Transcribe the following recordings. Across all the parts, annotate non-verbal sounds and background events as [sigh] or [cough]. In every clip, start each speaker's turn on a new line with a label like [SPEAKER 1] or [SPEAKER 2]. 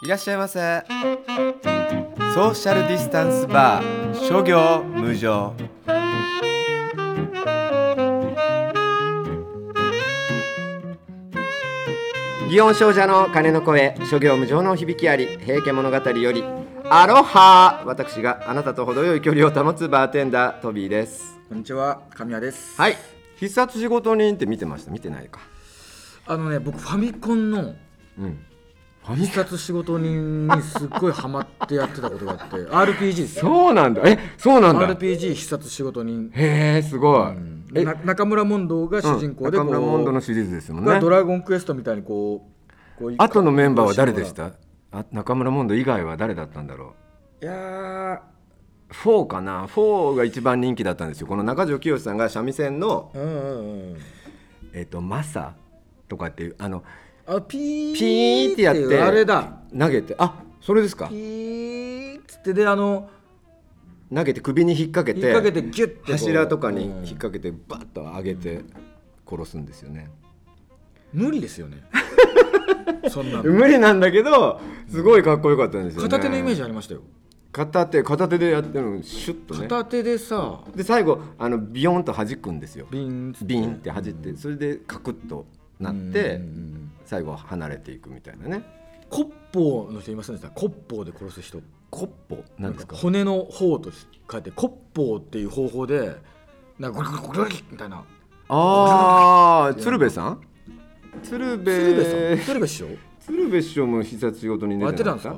[SPEAKER 1] いらっしゃいませ。ソーシャルディスタンスバー諸行無常。
[SPEAKER 2] 祇園少女の鐘の声諸行無常の響きあり平家物語よりアロハ。私があなたと程よい距離を保つバーテンダートビーです。
[SPEAKER 3] こんにちは神谷です。
[SPEAKER 2] はい。必殺仕事人って見てました？見てないか。
[SPEAKER 3] あのね僕ファミコンの
[SPEAKER 2] うん
[SPEAKER 3] 必殺仕事人にすっごいハマってやってたことがあって [laughs] RPG ですよ。
[SPEAKER 2] そうなんだ。えそうなんだ。
[SPEAKER 3] RPG 必殺仕事人。
[SPEAKER 2] へえすごい、え。
[SPEAKER 3] な中村問答が主人公で
[SPEAKER 2] うん中村モンドのシリーズですもんね
[SPEAKER 3] がドラゴンクエストみたいにこうこう
[SPEAKER 2] 後のメンバーは誰でした？あ中村モンド以外は誰だったんだろ
[SPEAKER 3] いやー。
[SPEAKER 2] う4かな？4が一番人気だったんですよ。この中条清さんが三味線の
[SPEAKER 3] うんうんうん。
[SPEAKER 2] えっ、とマサとかっていうあの
[SPEAKER 3] あピー
[SPEAKER 2] ピーってやって。
[SPEAKER 3] あれだ。
[SPEAKER 2] 投げて。あそれですか。
[SPEAKER 3] ピーっつってであの
[SPEAKER 2] 投げて首に引っ掛けて。
[SPEAKER 3] 引っ掛けてギュッて
[SPEAKER 2] 柱とかに
[SPEAKER 3] うん。
[SPEAKER 2] 引っ掛けてバッと上げて殺すんですよね、
[SPEAKER 3] 無理ですよね。[laughs] そんなの。
[SPEAKER 2] 無理なんだけどすごいかっこよかったんですよね。
[SPEAKER 3] 片手のイメージありましたよ。
[SPEAKER 2] 片手片手でやってるのシュッとね。
[SPEAKER 3] 片手でさ。
[SPEAKER 2] で最後あのビヨンと弾くんですよ。
[SPEAKER 3] ビン
[SPEAKER 2] ビンって弾いてそれでカクッとなっ
[SPEAKER 3] うん
[SPEAKER 2] て最後離れていくみたいなね。
[SPEAKER 3] 骨法の人いませんでした骨法で殺す人。
[SPEAKER 2] コッポなんですか？
[SPEAKER 3] 骨の方と書いて骨法っていう方法でなんかゴリゴリゴリみたいな。
[SPEAKER 2] ああ鶴瓶さん鶴瓶
[SPEAKER 3] 鶴瓶さん鶴瓶師匠
[SPEAKER 2] 鶴瓶師匠も必殺仕事に出
[SPEAKER 3] て
[SPEAKER 2] た
[SPEAKER 3] たんですか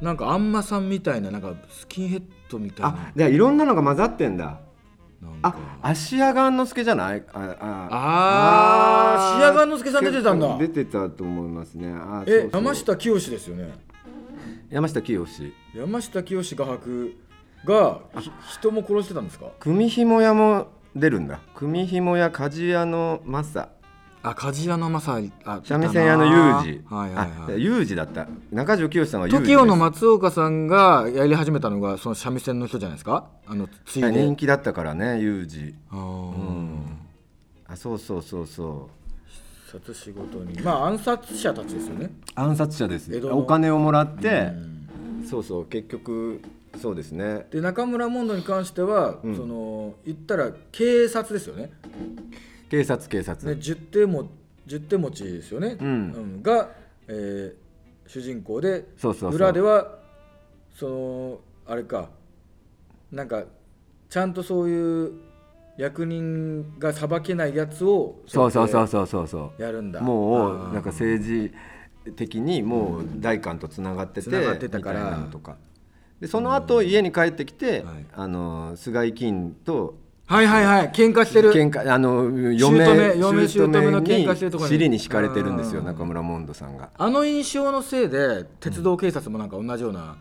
[SPEAKER 3] なんかあんまさんみたいななんかスキンヘッドみたい
[SPEAKER 2] あ
[SPEAKER 3] な
[SPEAKER 2] じゃあいろんなのが混ざってんだあ芦屋雁之助じゃない？ああ
[SPEAKER 3] あー芦屋雁之助さん出てたんだ。
[SPEAKER 2] 出てたと思いますね。あ
[SPEAKER 3] え
[SPEAKER 2] そうそう。
[SPEAKER 3] 山下清ですよね。
[SPEAKER 2] 山下清
[SPEAKER 3] 山下清画伯がひ人も殺してたんですか？
[SPEAKER 2] 組紐屋も出るんだ。組紐屋鍛冶屋のマサ
[SPEAKER 3] あ鍛冶屋の正あ
[SPEAKER 2] 三味線屋の裕二
[SPEAKER 3] はいはい
[SPEAKER 2] あ
[SPEAKER 3] はい
[SPEAKER 2] 裕二だった。中条清さんは
[SPEAKER 3] TOKIO の松岡さんがやり始めたのがその三味線の人じゃないですか？あのついで。
[SPEAKER 2] 人気だったからね裕二
[SPEAKER 3] あー。
[SPEAKER 2] あそうそうそうそう。
[SPEAKER 3] 殺仕事に。まあ暗殺者たちですよね。
[SPEAKER 2] 暗殺者です。お金をもらってそうそう結局そうですね。
[SPEAKER 3] で中村モンドに関しては、
[SPEAKER 2] ん。
[SPEAKER 3] その言ったら警察ですよね
[SPEAKER 2] 警察警察、
[SPEAKER 3] ね10手も10手持ちですよね、
[SPEAKER 2] うん。
[SPEAKER 3] が、えー主人公で
[SPEAKER 2] そうそうそう。
[SPEAKER 3] 裏ではそのあれか。なんかちゃんとそういう役人が裁けないやつを
[SPEAKER 2] そうそうそう
[SPEAKER 3] う
[SPEAKER 2] そう。そうそう
[SPEAKER 3] やるんだ。
[SPEAKER 2] もうなんか政治的にもう大官とつながってて
[SPEAKER 3] つながってたから。
[SPEAKER 2] みいなのとか。でその後家に帰ってきて、
[SPEAKER 3] はい。
[SPEAKER 2] あの菅井金と
[SPEAKER 3] はいはいはい。喧嘩してる。
[SPEAKER 2] 喧嘩あの嫁
[SPEAKER 3] 姑嫁姑の喧嘩してるとこに。
[SPEAKER 2] 尻に敷かれてるんですよ
[SPEAKER 3] うん。
[SPEAKER 2] 中村モンドさんが。
[SPEAKER 3] あの印象のせいで鉄道警察もなんか同じような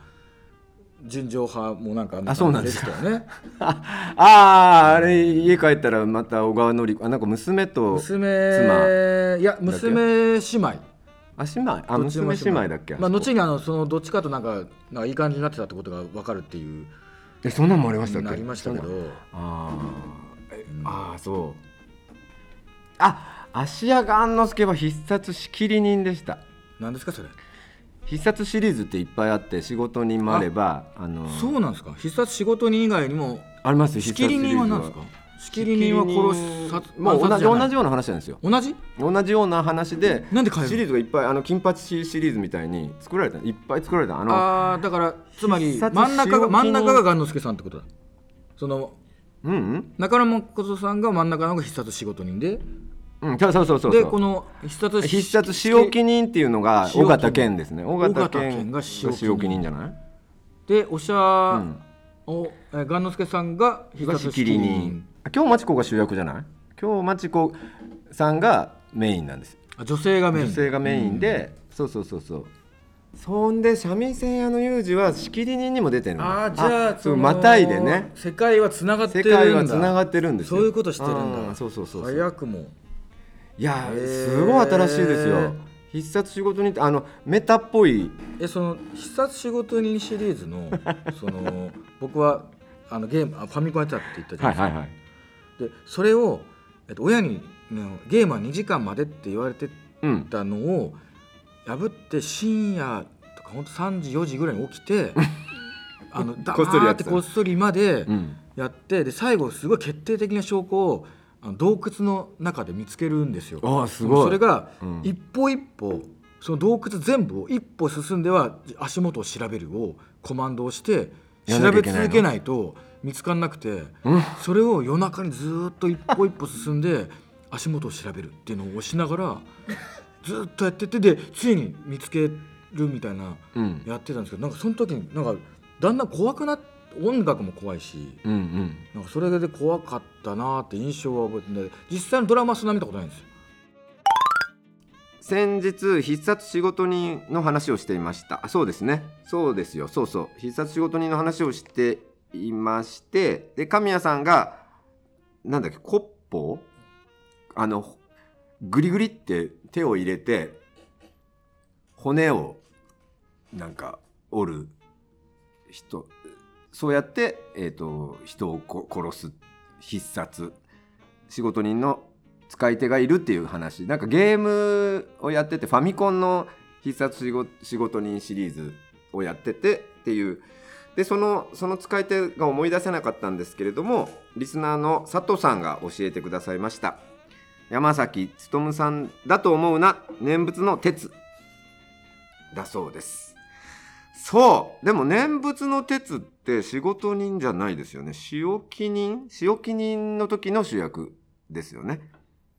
[SPEAKER 3] 純情派もなんか
[SPEAKER 2] あそうなんですか。
[SPEAKER 3] ね [laughs]
[SPEAKER 2] ああーあれ家帰ったらまた小川典子あなんか娘と
[SPEAKER 3] 娘いや娘姉妹。
[SPEAKER 2] あ姉妹？あ娘姉妹だっけ、
[SPEAKER 3] まあ後にあのそのどっちかとなんかなんかいい感じになってたってことが分かるっていう
[SPEAKER 2] えそんなんもありましたっけ？
[SPEAKER 3] なりましたけど。
[SPEAKER 2] そうなん。あそう。あ芦屋雁之助は必殺仕切り人でした。
[SPEAKER 3] 何ですかそれ？
[SPEAKER 2] 必殺シリーズっていっぱいあって仕事人もあればあの
[SPEAKER 3] そうなんですか？必殺仕事人以外にも
[SPEAKER 2] ありますよ
[SPEAKER 3] 仕切り人は何ですか？仕切り人は殺す殺
[SPEAKER 2] もう同じ同じような話なんですよ。
[SPEAKER 3] 同じ？
[SPEAKER 2] 同じような話で
[SPEAKER 3] なんで
[SPEAKER 2] シリーズがいっぱいあの金八シリーズみたいに作られたいっぱい作られた。あの
[SPEAKER 3] ああだからつまり真ん中が真ん中が雁之助さんってこと？だその
[SPEAKER 2] うんうん。
[SPEAKER 3] 中野誠さんが真ん中のが必殺仕事人で？
[SPEAKER 2] うんそうそうそうそう。
[SPEAKER 3] でこの必殺
[SPEAKER 2] 必殺仕置き人っていうのが尾形健ですね。尾形健
[SPEAKER 3] 健が
[SPEAKER 2] が
[SPEAKER 3] 仕置き人
[SPEAKER 2] じゃない？
[SPEAKER 3] でおしゃ、
[SPEAKER 2] うん。
[SPEAKER 3] おえー雁之助さんが必
[SPEAKER 2] が仕切
[SPEAKER 3] 殺仕切り
[SPEAKER 2] 人今日真知子が主役じゃない？今日真知子さんがメインなんです。
[SPEAKER 3] あ女性がメイン。
[SPEAKER 2] 女性がメインで、そうそうそうそう。そんで三味線屋の有事は仕切り人にも出てるの。
[SPEAKER 3] あーじゃあの
[SPEAKER 2] そうまたいでね。
[SPEAKER 3] 世界はつながって
[SPEAKER 2] 世
[SPEAKER 3] るんだ。
[SPEAKER 2] 界はつながってるんですよ。
[SPEAKER 3] そういうことしてるんだ。
[SPEAKER 2] うんそうそうそうそう。
[SPEAKER 3] 早くも。
[SPEAKER 2] いやすごい新しいですよ。必殺仕事人ってあのメタっぽい。
[SPEAKER 3] えその必殺仕事人シリーズのその僕はあのゲームあファミコンやってたって言ったじゃないですか、
[SPEAKER 2] はいはいはい
[SPEAKER 3] でそれを、えっと、親に、ね、ゲームは2時間までって言われて
[SPEAKER 2] うん
[SPEAKER 3] たのを破って深夜とかほんと3時4時ぐらいに起きて [laughs] あの
[SPEAKER 2] こっそりや
[SPEAKER 3] っててこっそりまで
[SPEAKER 2] うん。
[SPEAKER 3] やってで最後すごい決定的な証拠をあの洞窟の中で見つけるんですよ。
[SPEAKER 2] ああすごい。
[SPEAKER 3] それが
[SPEAKER 2] うん。
[SPEAKER 3] 一歩一歩その洞窟全部を一歩進んでは足元を調べるをコマンドをして
[SPEAKER 2] や
[SPEAKER 3] 調べ続けないと見つからなくて
[SPEAKER 2] うん？
[SPEAKER 3] それを夜中にずーっと一歩一歩進んで [laughs] 足元を調べるっていうのを押しながらずーっとやっててでついに見つけるみたいな
[SPEAKER 2] うん。
[SPEAKER 3] やってたんですけどなんかその時になんかだんだん怖くなって音楽も怖いし
[SPEAKER 2] うんうん。
[SPEAKER 3] なんかそれで怖かったなーって印象は覚えてて実際のドラマはそんな見たことないんですよ。
[SPEAKER 2] 先日必殺仕事人の話をしていました。あそうですね。そうですよ。そうそう。必殺仕事人の話をしていましてで神谷さんがなんだっけコッポ？あのグリグリって手を入れて骨をなんか折る人。そうやって、えー、と人をこ殺す必殺仕事人の使い手がいるっていう話。なんかゲームをやっててファミコンの必殺仕事人シリーズをやっててっていう。でそのその使い手が思い出せなかったんですけれどもリスナーの佐藤さんが教えてくださいました。山崎努さんだと思うな念仏の鉄だそうです。そう。でも念仏の鉄って仕事人じゃないですよね。仕置き人仕置き人の時の主役ですよね。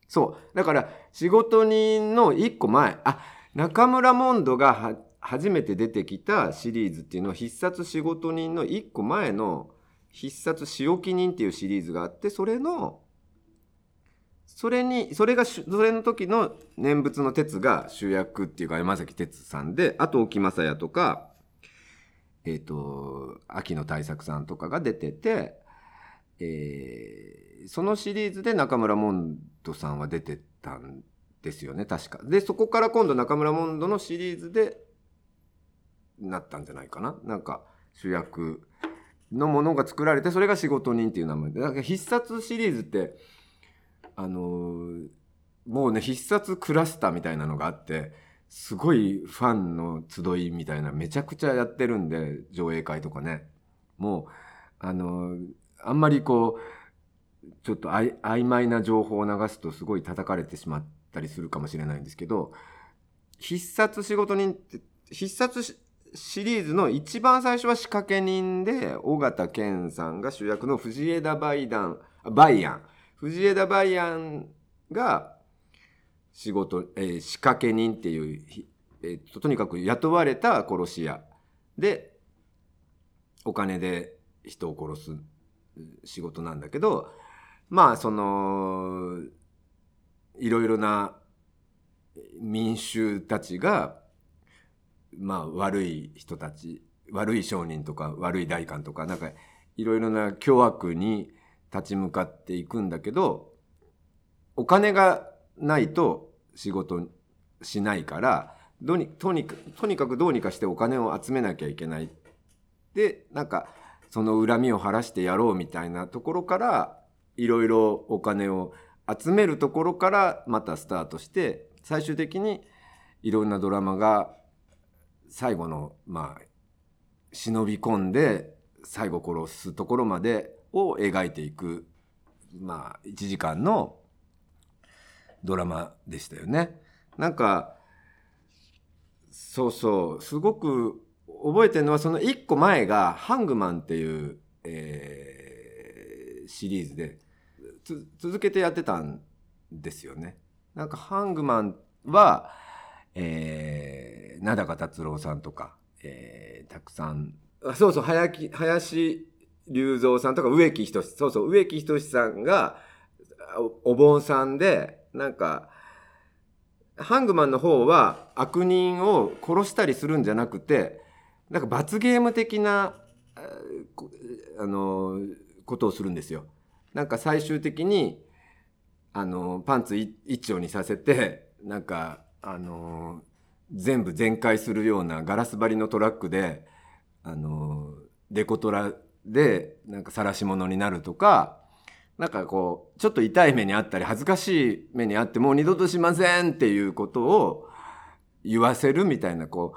[SPEAKER 2] そう。だから仕事人の一個前あ中村モンドが初めて出てきたシリーズっていうのは必殺仕事人の一個前の必殺仕置人っていうシリーズがあってそれのそれにそれがそれの時の念仏の鉄が主役っていうか山崎哲さんであと沖正也とかえっ、と秋野大作さんとかが出てて、えーそのシリーズで中村モンドさんは出てたんですよね確か。でそこから今度中村モンドのシリーズでなったんじゃないかな。なんか主役のものが作られてそれが仕事人っていう名前で。だから必殺シリーズってあのーもうね必殺クラスターみたいなのがあってすごいファンの集いみたいなめちゃくちゃやってるんで上映会とかね。もうあのーあんまりこうちょっとあい曖昧な情報を流すとすごい叩かれてしまったりするかもしれないんですけど必殺仕事人って必殺シリーズの一番最初は仕掛け人で尾形健さんが主役の藤枝梅団あバイアン藤枝バイが仕事、えー仕掛け人っていう、えーととにかく雇われた殺し屋。でお金で人を殺す仕事なんだけどまあそのいろいろな民衆たちがまあ悪い人たち悪い商人とか悪い代官とかなんかいろいろな凶悪に立ち向かっていくんだけどお金がないと仕事しないからどにとにかとにかくどうにかしてお金を集めなきゃいけない。でなんかその恨みを晴らしてやろうみたいなところからいろいろお金を集めるところからまたスタートして最終的にいろんなドラマが最後のまあ忍び込んで最後殺すところまでを描いていくまあ1時間のドラマでしたよね。なんかそうそうすごく覚えてるのはその1個前が「ハングマン」っていう、えーシリーズで続けてやってたんですよね。なんかハングマンは、えー、名高達郎さんとか、えーたくさんあそうそう早木林隆三さんとか植木仁そうそう植木仁さんがおお盆さんでなんかハングマンの方は悪人を殺したりするんじゃなくてなんか罰ゲーム的なあのことをするんですよ。なんか最終的にあのパンツ一丁にさせてなんかあの全部全開するようなガラス張りのトラックであのデコトラでなんか晒し者になるとかなんかこうちょっと痛い目にあったり恥ずかしい目にあってもう二度としませんっていうことを言わせるみたいなこ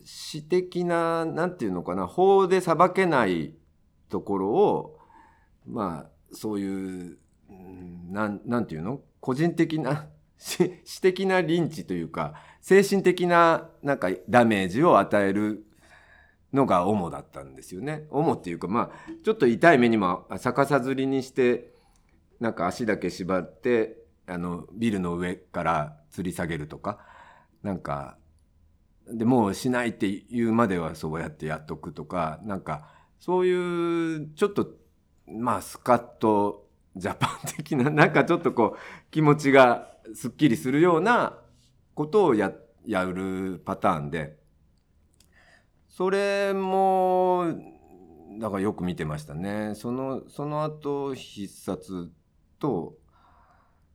[SPEAKER 2] う詩的ななんていうのかな法で裁けないところをまあそういうなんなんていうの？個人的な [laughs] 詩詩的なリンチというか精神的ななんかダメージを与えるのが主だったんですよね。主っていうかまあちょっと痛い目にも逆さずりにしてなんか足だけ縛ってあのビルの上から吊り下げるとかなんかでもうしないって言うまではそうやってやっとくとかなんかそういうちょっとまあスカッとジャパン的な [laughs] なんかちょっとこう気持ちがすっきりするようなことをややるパターンで。それもだからよく見てましたね。そのその後必殺と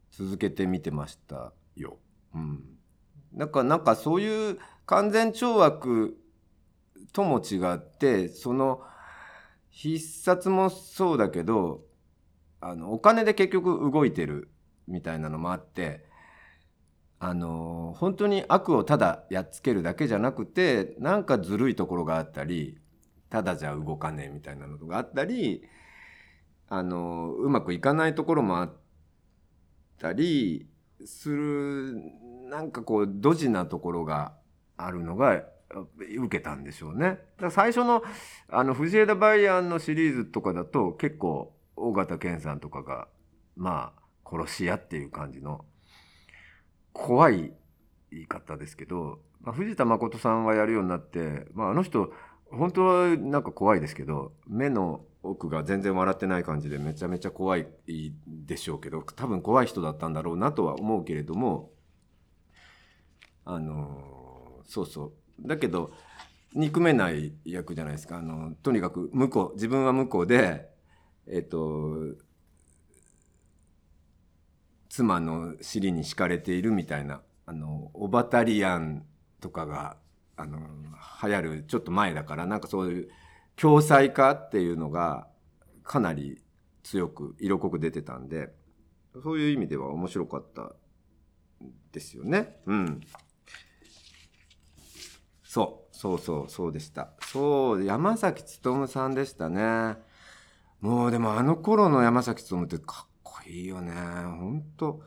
[SPEAKER 2] 続けて見てましたよ。うん、なんかなんかそういう完全懲悪とも違ってその必殺もそうだけどあのお金で結局動いてるみたいなのもあってあの本当に悪をただやっつけるだけじゃなくてなんかずるいところがあったりただじゃ動かねえみたいなのがあったりあのうまくいかないところもあったりするなんかこうドジなところがあるのが受けたんでしょうね。だ最初のあの藤枝梅安のシリーズとかだと結構尾形健さんとかがまあ殺し屋っていう感じの怖い言い方ですけど、まあ、藤田誠さんがやるようになって、まあ、あの人本当はなんか怖いですけど目の奥が全然笑ってない感じでめちゃめちゃ怖いでしょうけど多分怖い人だったんだろうなとは思うけれどもあのそうそうだけど憎めない役じゃないですかあのとにかく向こう自分は向こうでえっと妻の尻に敷かれているみたいなあのオバタリアンとかがあの流行るちょっと前だからなんかそういう共済化っていうのがかなり強く色濃く出てたんでそういう意味では面白かったですよね。うん。そうそうそうそうでした。そう山崎努さんでしたね。もうでもあの頃の山崎努ってかっこいいよね。ほんと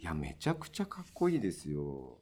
[SPEAKER 2] いやめちゃくちゃかっこいいですよ。